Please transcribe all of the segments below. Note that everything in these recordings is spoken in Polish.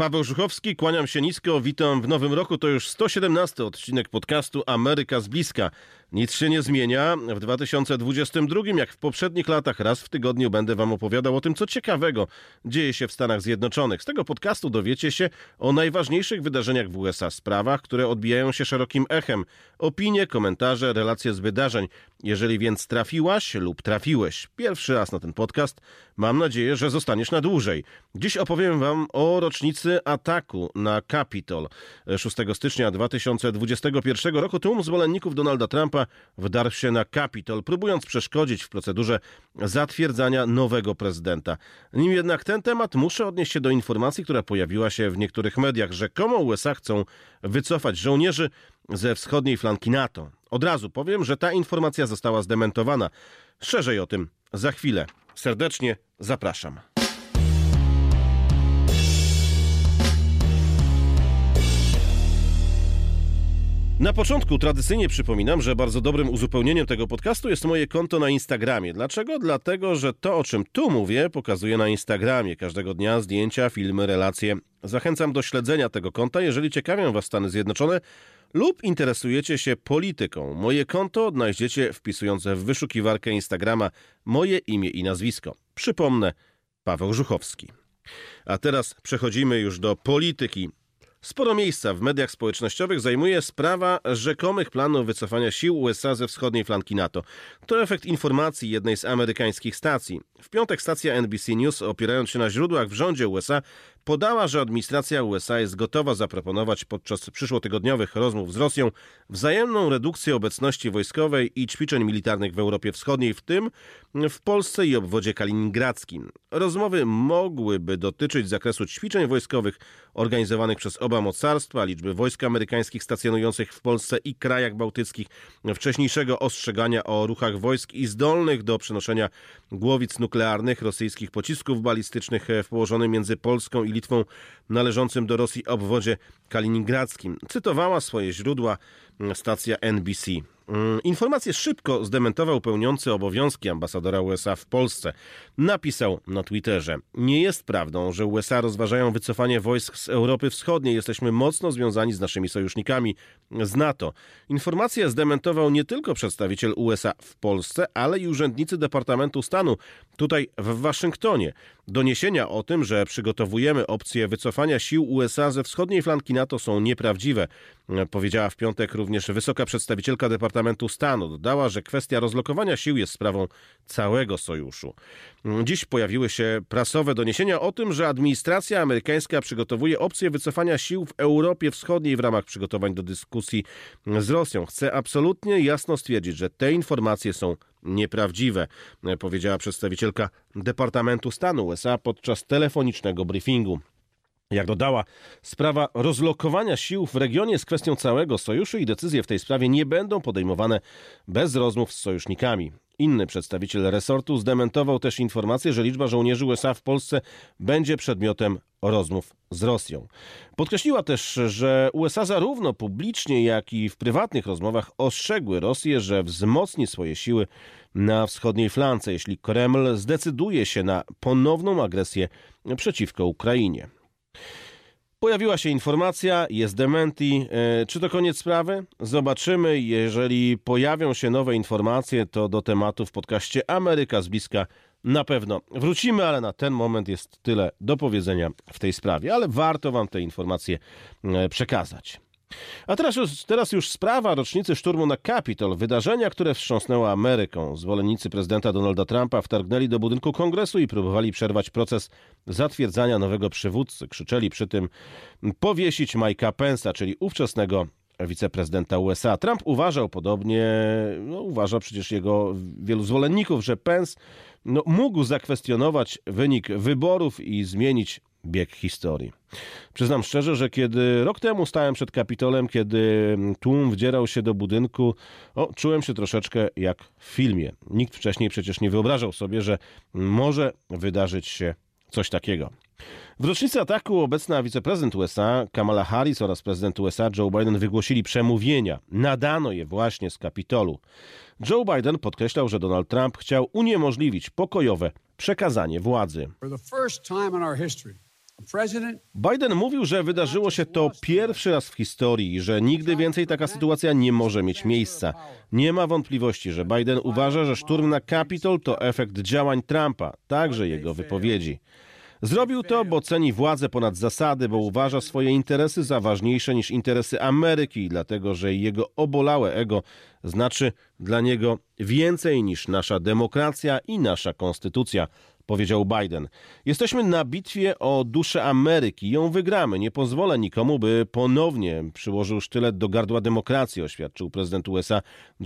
Paweł Żuchowski, kłaniam się nisko, witam w nowym roku. To już 117 odcinek podcastu Ameryka z bliska. Nic się nie zmienia. W 2022, jak w poprzednich latach, raz w tygodniu będę Wam opowiadał o tym, co ciekawego dzieje się w Stanach Zjednoczonych. Z tego podcastu dowiecie się o najważniejszych wydarzeniach w USA, sprawach, które odbijają się szerokim echem. Opinie, komentarze, relacje z wydarzeń. Jeżeli więc trafiłaś lub trafiłeś pierwszy raz na ten podcast, mam nadzieję, że zostaniesz na dłużej. Dziś opowiem Wam o rocznicy ataku na Capitol. 6 stycznia 2021 roku tłum zwolenników Donalda Trumpa wdarł się na Capitol, próbując przeszkodzić w procedurze zatwierdzania nowego prezydenta. Nim jednak ten temat, muszę odnieść się do informacji, która pojawiła się w niektórych mediach. Rzekomo USA chcą wycofać żołnierzy ze wschodniej flanki NATO. Od razu powiem, że ta informacja została zdementowana. Szerzej o tym za chwilę. Serdecznie zapraszam. Na początku tradycyjnie przypominam, że bardzo dobrym uzupełnieniem tego podcastu jest moje konto na Instagramie. Dlaczego? Dlatego, że to, o czym tu mówię, pokazuję na Instagramie. Każdego dnia zdjęcia, filmy, relacje. Zachęcam do śledzenia tego konta, jeżeli ciekawią Was Stany Zjednoczone lub interesujecie się polityką. Moje konto odnajdziecie wpisując w wyszukiwarkę Instagrama moje imię i nazwisko. Przypomnę, Paweł Żuchowski. A teraz przechodzimy już do polityki. Sporo miejsca w mediach społecznościowych zajmuje sprawa rzekomych planów wycofania sił USA ze wschodniej flanki NATO. To efekt informacji jednej z amerykańskich stacji. W piątek stacja NBC News, opierając się na źródłach w rządzie USA, podała, że administracja USA jest gotowa zaproponować podczas przyszłotygodniowych rozmów z Rosją wzajemną redukcję obecności wojskowej i ćwiczeń militarnych w Europie Wschodniej, w tym w Polsce i obwodzie kaliningradzkim. Rozmowy mogłyby dotyczyć zakresu ćwiczeń wojskowych organizowanych przez oba mocarstwa, liczby wojsk amerykańskich stacjonujących w Polsce i krajach bałtyckich, wcześniejszego ostrzegania o ruchach wojsk i zdolnych do przenoszenia głowic nuklearnych rosyjskich pocisków balistycznych w położonym między Polską i Litwą należącym do Rosji obwodzie kaliningradzkim. Cytowała swoje źródła stacja NBC. Mm, informację szybko zdementował pełniący obowiązki ambasadora USA w Polsce. Napisał na Twitterze: Nie jest prawdą, że USA rozważają wycofanie wojsk z Europy Wschodniej. Jesteśmy mocno związani z naszymi sojusznikami z NATO. Informację zdementował nie tylko przedstawiciel USA w Polsce, ale i urzędnicy Departamentu Stanu tutaj w Waszyngtonie. Doniesienia o tym, że przygotowujemy opcję wycofania sił USA ze wschodniej flanki NATO są nieprawdziwe, powiedziała w piątek również wysoka przedstawicielka Departamentu Stanu. Dodała, że kwestia rozlokowania sił jest sprawą całego sojuszu. Dziś pojawiły się prasowe doniesienia o tym, że administracja amerykańska przygotowuje opcję wycofania sił w Europie Wschodniej w ramach przygotowań do dyskusji z Rosją. Chcę absolutnie jasno stwierdzić, że te informacje są nieprawdziwe, powiedziała przedstawicielka Departamentu Stanu USA podczas telefonicznego briefingu. Jak dodała, sprawa rozlokowania sił w regionie jest kwestią całego sojuszu i decyzje w tej sprawie nie będą podejmowane bez rozmów z sojusznikami. Inny przedstawiciel resortu zdementował też informację, że liczba żołnierzy USA w Polsce będzie przedmiotem rozmów z Rosją. Podkreśliła też, że USA zarówno publicznie, jak i w prywatnych rozmowach ostrzegły Rosję, że wzmocni swoje siły na wschodniej flance, jeśli Kreml zdecyduje się na ponowną agresję przeciwko Ukrainie. Pojawiła się informacja, jest dementi. E, czy to koniec sprawy? Zobaczymy. Jeżeli pojawią się nowe informacje, to do tematu w podcaście Ameryka z bliska na pewno wrócimy, ale na ten moment jest tyle do powiedzenia w tej sprawie, ale warto Wam te informacje e, przekazać. A teraz już, teraz już sprawa rocznicy szturmu na Capitol, wydarzenia, które wstrząsnęło Ameryką. Zwolennicy prezydenta Donalda Trumpa wtargnęli do budynku kongresu i próbowali przerwać proces zatwierdzania nowego przywódcy. Krzyczeli przy tym powiesić Mike'a Pence'a, czyli ówczesnego wiceprezydenta USA. Trump uważał podobnie, no, uważa przecież jego wielu zwolenników, że Pence no, mógł zakwestionować wynik wyborów i zmienić bieg historii. Przyznam szczerze, że kiedy rok temu stałem przed Kapitolem, kiedy tłum wdzierał się do budynku, o, czułem się troszeczkę jak w filmie. Nikt wcześniej przecież nie wyobrażał sobie, że może wydarzyć się coś takiego. W rocznicę ataku obecna wiceprezydent USA Kamala Harris oraz prezydent USA Joe Biden wygłosili przemówienia. Nadano je właśnie z Kapitolu. Joe Biden podkreślał, że Donald Trump chciał uniemożliwić pokojowe przekazanie władzy. Biden mówił, że wydarzyło się to pierwszy raz w historii i że nigdy więcej taka sytuacja nie może mieć miejsca. Nie ma wątpliwości, że Biden uważa, że szturm na Capitol to efekt działań Trumpa, także jego wypowiedzi. Zrobił to, bo ceni władzę ponad zasady, bo uważa swoje interesy za ważniejsze niż interesy Ameryki, dlatego że jego obolałe ego znaczy dla niego więcej niż nasza demokracja i nasza konstytucja powiedział Biden. Jesteśmy na bitwie o duszę Ameryki. Ją wygramy. Nie pozwolę nikomu, by ponownie przyłożył sztylet do gardła demokracji, oświadczył prezydent USA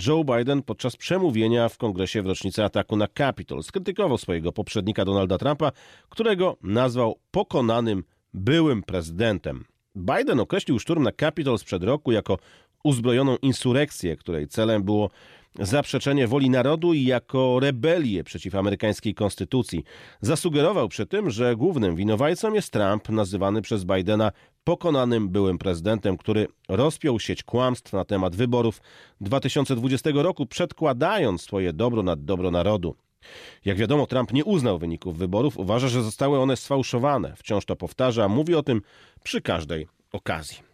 Joe Biden podczas przemówienia w kongresie w rocznicę ataku na Capitol. Skrytykował swojego poprzednika Donalda Trumpa, którego nazwał pokonanym byłym prezydentem. Biden określił szturm na Capitol sprzed roku jako uzbrojoną insurekcję, której celem było zaprzeczenie woli narodu i jako rebelię przeciw amerykańskiej konstytucji. Zasugerował przy tym, że głównym winowajcą jest Trump, nazywany przez Bidena pokonanym byłym prezydentem, który rozpiął sieć kłamstw na temat wyborów 2020 roku, przedkładając swoje dobro nad dobro narodu. Jak wiadomo, Trump nie uznał wyników wyborów, uważa, że zostały one sfałszowane. Wciąż to powtarza, mówi o tym przy każdej okazji.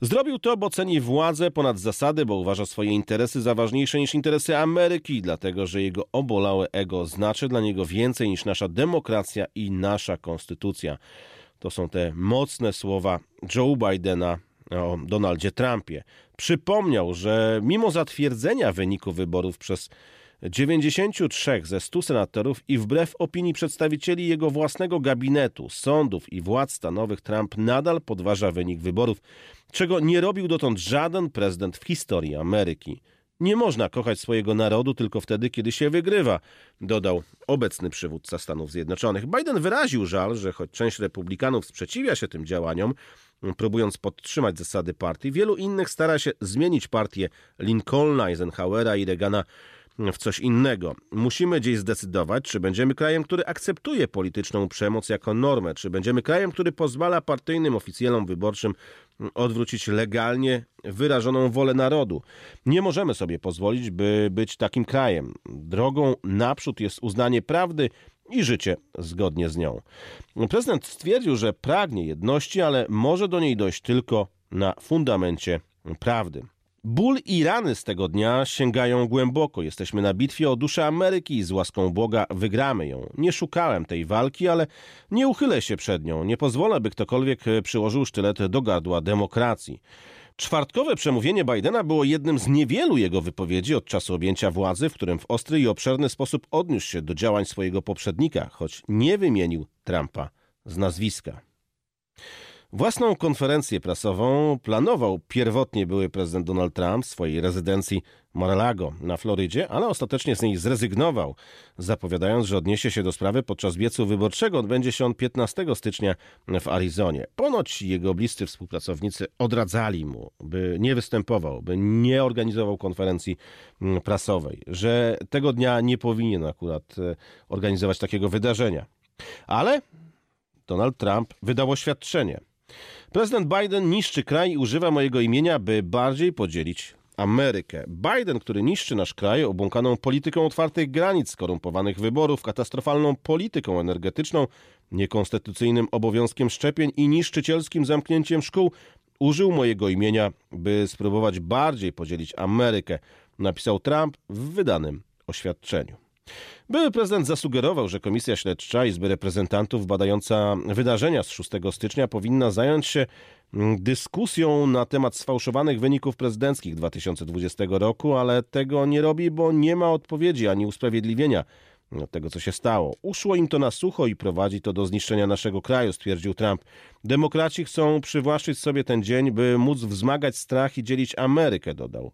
Zrobił to, bo ceni władzę ponad zasady, bo uważa swoje interesy za ważniejsze niż interesy Ameryki, dlatego że jego obolałe ego znaczy dla niego więcej niż nasza demokracja i nasza konstytucja. To są te mocne słowa Joe Bidena o Donaldzie Trumpie. Przypomniał, że mimo zatwierdzenia wyniku wyborów przez 93 ze 100 senatorów i wbrew opinii przedstawicieli jego własnego gabinetu, sądów i władz stanowych Trump nadal podważa wynik wyborów, czego nie robił dotąd żaden prezydent w historii Ameryki. Nie można kochać swojego narodu tylko wtedy, kiedy się wygrywa, dodał obecny przywódca Stanów Zjednoczonych. Biden wyraził żal, że choć część republikanów sprzeciwia się tym działaniom, próbując podtrzymać zasady partii, wielu innych stara się zmienić partię Lincolna, Eisenhowera i Reagana w coś innego. Musimy dziś zdecydować, czy będziemy krajem, który akceptuje polityczną przemoc jako normę, czy będziemy krajem, który pozwala partyjnym oficjalom wyborczym odwrócić legalnie wyrażoną wolę narodu. Nie możemy sobie pozwolić, by być takim krajem. Drogą naprzód jest uznanie prawdy i życie zgodnie z nią. Prezydent stwierdził, że pragnie jedności, ale może do niej dojść tylko na fundamencie prawdy. Ból i rany z tego dnia sięgają głęboko. Jesteśmy na bitwie o duszę Ameryki i z łaską Boga wygramy ją. Nie szukałem tej walki, ale nie uchylę się przed nią. Nie pozwolę, by ktokolwiek przyłożył sztylet do gardła demokracji. Czwartkowe przemówienie Bidena było jednym z niewielu jego wypowiedzi od czasu objęcia władzy, w którym w ostry i obszerny sposób odniósł się do działań swojego poprzednika, choć nie wymienił Trumpa z nazwiska. Własną konferencję prasową planował pierwotnie były prezydent Donald Trump w swojej rezydencji Mar-a-Lago na Florydzie, ale ostatecznie z niej zrezygnował, zapowiadając, że odniesie się do sprawy podczas wiecu wyborczego. Odbędzie się on 15 stycznia w Arizonie. Ponoć jego bliscy współpracownicy odradzali mu, by nie występował, by nie organizował konferencji mm, prasowej, że tego dnia nie powinien akurat e, organizować takiego wydarzenia. Ale Donald Trump wydał oświadczenie – Prezydent Biden niszczy kraj i używa mojego imienia, by bardziej podzielić Amerykę. Biden, który niszczy nasz kraj obłąkaną polityką otwartych granic, skorumpowanych wyborów, katastrofalną polityką energetyczną, niekonstytucyjnym obowiązkiem szczepień i niszczycielskim zamknięciem szkół, użył mojego imienia, by spróbować bardziej podzielić Amerykę, napisał Trump w wydanym oświadczeniu. Były prezydent zasugerował, że Komisja Śledcza Izby Reprezentantów badająca wydarzenia z 6 stycznia powinna zająć się mm, dyskusją na temat sfałszowanych wyników prezydenckich 2020 roku, ale tego nie robi, bo nie ma odpowiedzi ani usprawiedliwienia tego, co się stało. Uszło im to na sucho i prowadzi to do zniszczenia naszego kraju, stwierdził Trump. Demokraci chcą przywłaszczyć sobie ten dzień, by móc wzmagać strach i dzielić Amerykę, dodał.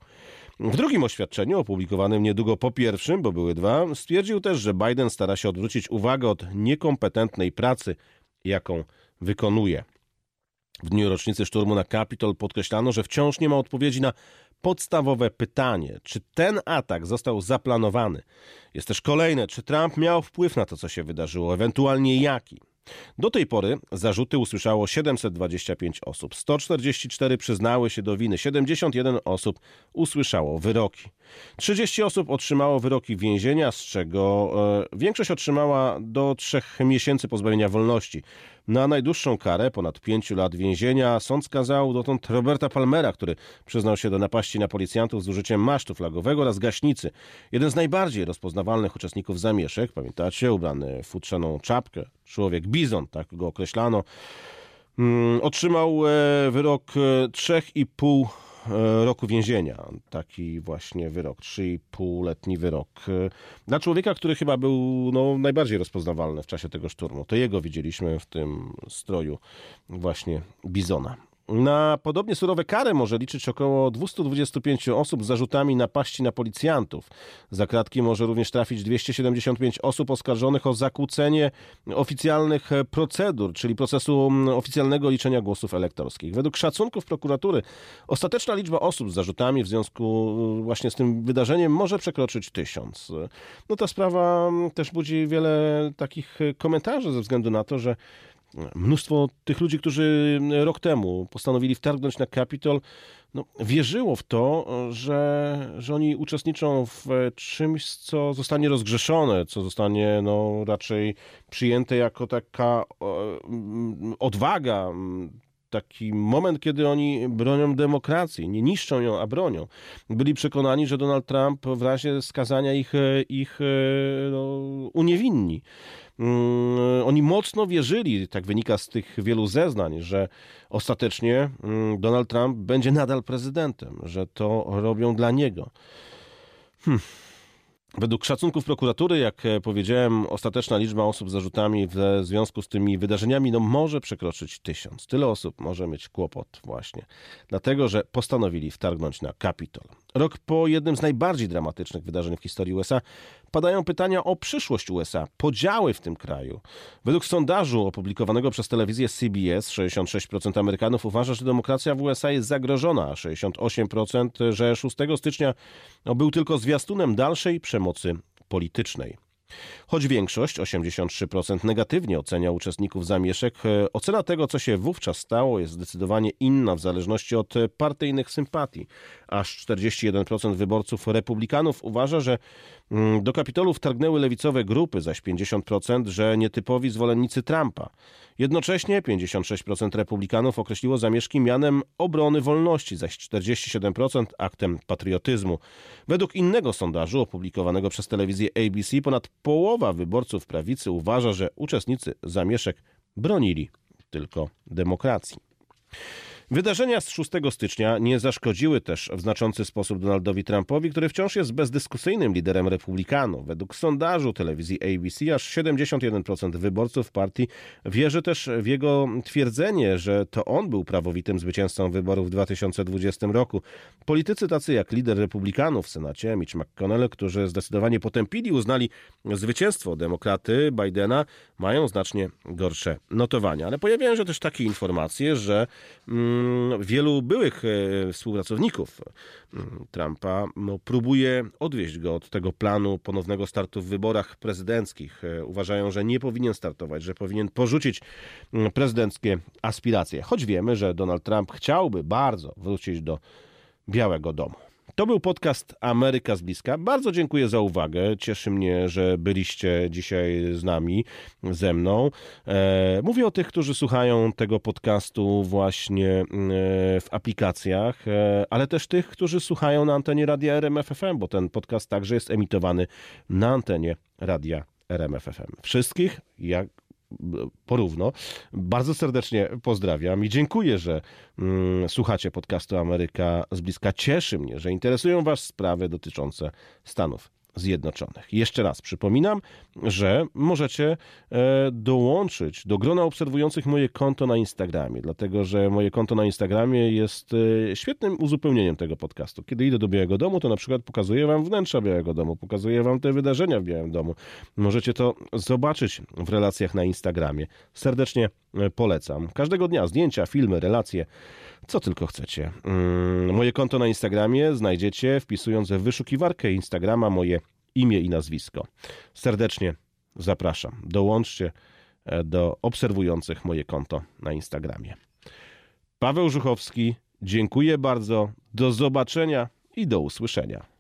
W drugim oświadczeniu, opublikowanym niedługo po pierwszym, bo były dwa, stwierdził też, że Biden stara się odwrócić uwagę od niekompetentnej pracy, jaką wykonuje. W dniu rocznicy szturmu na Capitol podkreślano, że wciąż nie ma odpowiedzi na podstawowe pytanie, czy ten atak został zaplanowany. Jest też kolejne, czy Trump miał wpływ na to, co się wydarzyło, ewentualnie jaki. Do tej pory zarzuty usłyszało 725 osób. 144 przyznały się do winy, 71 osób usłyszało wyroki. 30 osób otrzymało wyroki więzienia, z czego e, większość otrzymała do trzech miesięcy pozbawienia wolności. Na najdłuższą karę, ponad pięciu lat więzienia, sąd skazał dotąd Roberta Palmera, który przyznał się do napaści na policjantów z użyciem masztu flagowego oraz gaśnicy. Jeden z najbardziej rozpoznawalnych uczestników zamieszek, pamiętacie, ubrany w futrzaną czapkę, człowiek bizon, tak go określano, mm, otrzymał e, wyrok 3,5 e, roku więzienia. Taki właśnie wyrok, 3,5-letni wyrok. E, dla człowieka, który chyba był no, najbardziej rozpoznawalny w czasie tego szturmu. To jego widzieliśmy w tym stroju właśnie bizona. Na podobnie surowe kary może liczyć około 225 osób z zarzutami napaści na policjantów. Za kratki może również trafić 275 osób oskarżonych o zakłócenie oficjalnych procedur, czyli procesu mm, oficjalnego liczenia głosów elektorskich. Według szacunków prokuratury ostateczna liczba osób z zarzutami w związku mm, właśnie z tym wydarzeniem może przekroczyć tysiąc. No ta sprawa mm, też budzi wiele takich komentarzy ze względu na to, że mnóstwo tych ludzi, którzy rok temu postanowili wtargnąć na Capitol, no, wierzyło w to, że, że oni uczestniczą w czymś, co zostanie rozgrzeszone, co zostanie no, raczej przyjęte jako taka odwaga, taki moment, kiedy oni bronią demokracji, nie niszczą ją, a bronią. Byli przekonani, że Donald Trump w razie skazania ich, ich no, uniewinni. Mm, oni mocno wierzyli, tak wynika z tych wielu zeznań, że ostatecznie mm, Donald Trump będzie nadal prezydentem, że to robią dla niego. Hmm. Według szacunków prokuratury, jak e, powiedziałem, ostateczna liczba osób z zarzutami w związku z tymi wydarzeniami no, może przekroczyć tysiąc. Tyle osób może mieć kłopot właśnie, dlatego że postanowili wtargnąć na Kapitol. Rok po jednym z najbardziej dramatycznych wydarzeń w historii USA padają pytania o przyszłość USA, podziały w tym kraju. Według sondażu opublikowanego przez telewizję CBS 66% Amerykanów uważa, że demokracja w USA jest zagrożona, a 68%, że 6 stycznia był tylko zwiastunem dalszej przemocy politycznej. Choć większość, 83%, negatywnie ocenia uczestników zamieszek, e, ocena tego, co się wówczas stało, jest zdecydowanie inna w zależności od partyjnych sympatii. Aż 41% wyborców republikanów uważa, że mm, do Kapitolu wtargnęły lewicowe grupy, zaś 50%, że nietypowi zwolennicy Trumpa. Jednocześnie 56% republikanów określiło zamieszki mianem obrony wolności, zaś 47% aktem patriotyzmu. Według innego sondażu opublikowanego przez telewizję ABC ponad połowa wyborców prawicy uważa, że uczestnicy zamieszek bronili tylko demokracji. Wydarzenia z 6 stycznia nie zaszkodziły też w znaczący sposób Donaldowi Trumpowi, który wciąż jest bezdyskusyjnym liderem republikanów. Według sondażu telewizji ABC aż 71% wyborców partii wierzy też w jego twierdzenie, że to on był prawowitym zwycięzcą wyborów w 2020 roku. Politycy tacy jak lider republikanów w Senacie, Mitch McConnell, którzy zdecydowanie potępili, uznali zwycięstwo demokraty Bidena, mają znacznie gorsze notowania. Ale pojawiają się też takie informacje, że mm, wielu byłych e, współpracowników mm, Trumpa no, próbuje odwieźć go od tego planu ponownego startu w wyborach prezydenckich. E, uważają, że nie powinien startować, że powinien porzucić mm, prezydenckie aspiracje. Choć wiemy, że Donald Trump chciałby bardzo wrócić do Białego Domu. To był podcast Ameryka z bliska. Bardzo dziękuję za uwagę. Cieszy mnie, że byliście dzisiaj z nami, ze mną. E, mówię o tych, którzy słuchają tego podcastu właśnie e, w aplikacjach, e, ale też tych, którzy słuchają na antenie radia RMFFM, bo ten podcast także jest emitowany na antenie radia RMFFM. Wszystkich, jak porówno. Bardzo serdecznie pozdrawiam i dziękuję, że mm, słuchacie podcastu Ameryka z bliska. Cieszy mnie, że interesują Was sprawy dotyczące Stanów Zjednoczonych. Jeszcze raz przypominam, że możecie e, dołączyć do grona obserwujących moje konto na Instagramie, dlatego że moje konto na Instagramie jest e, świetnym uzupełnieniem tego podcastu. Kiedy idę do Białego Domu, to na przykład pokazuję Wam wnętrza Białego Domu, pokazuję Wam te wydarzenia w Białym Domu. Możecie to zobaczyć w relacjach na Instagramie. Serdecznie polecam. Każdego dnia zdjęcia, filmy, relacje co tylko chcecie. Mm, moje konto na Instagramie znajdziecie wpisując w wyszukiwarkę Instagrama moje imię i nazwisko. Serdecznie zapraszam. Dołączcie e, do obserwujących moje konto na Instagramie. Paweł Żuchowski, dziękuję bardzo. Do zobaczenia i do usłyszenia.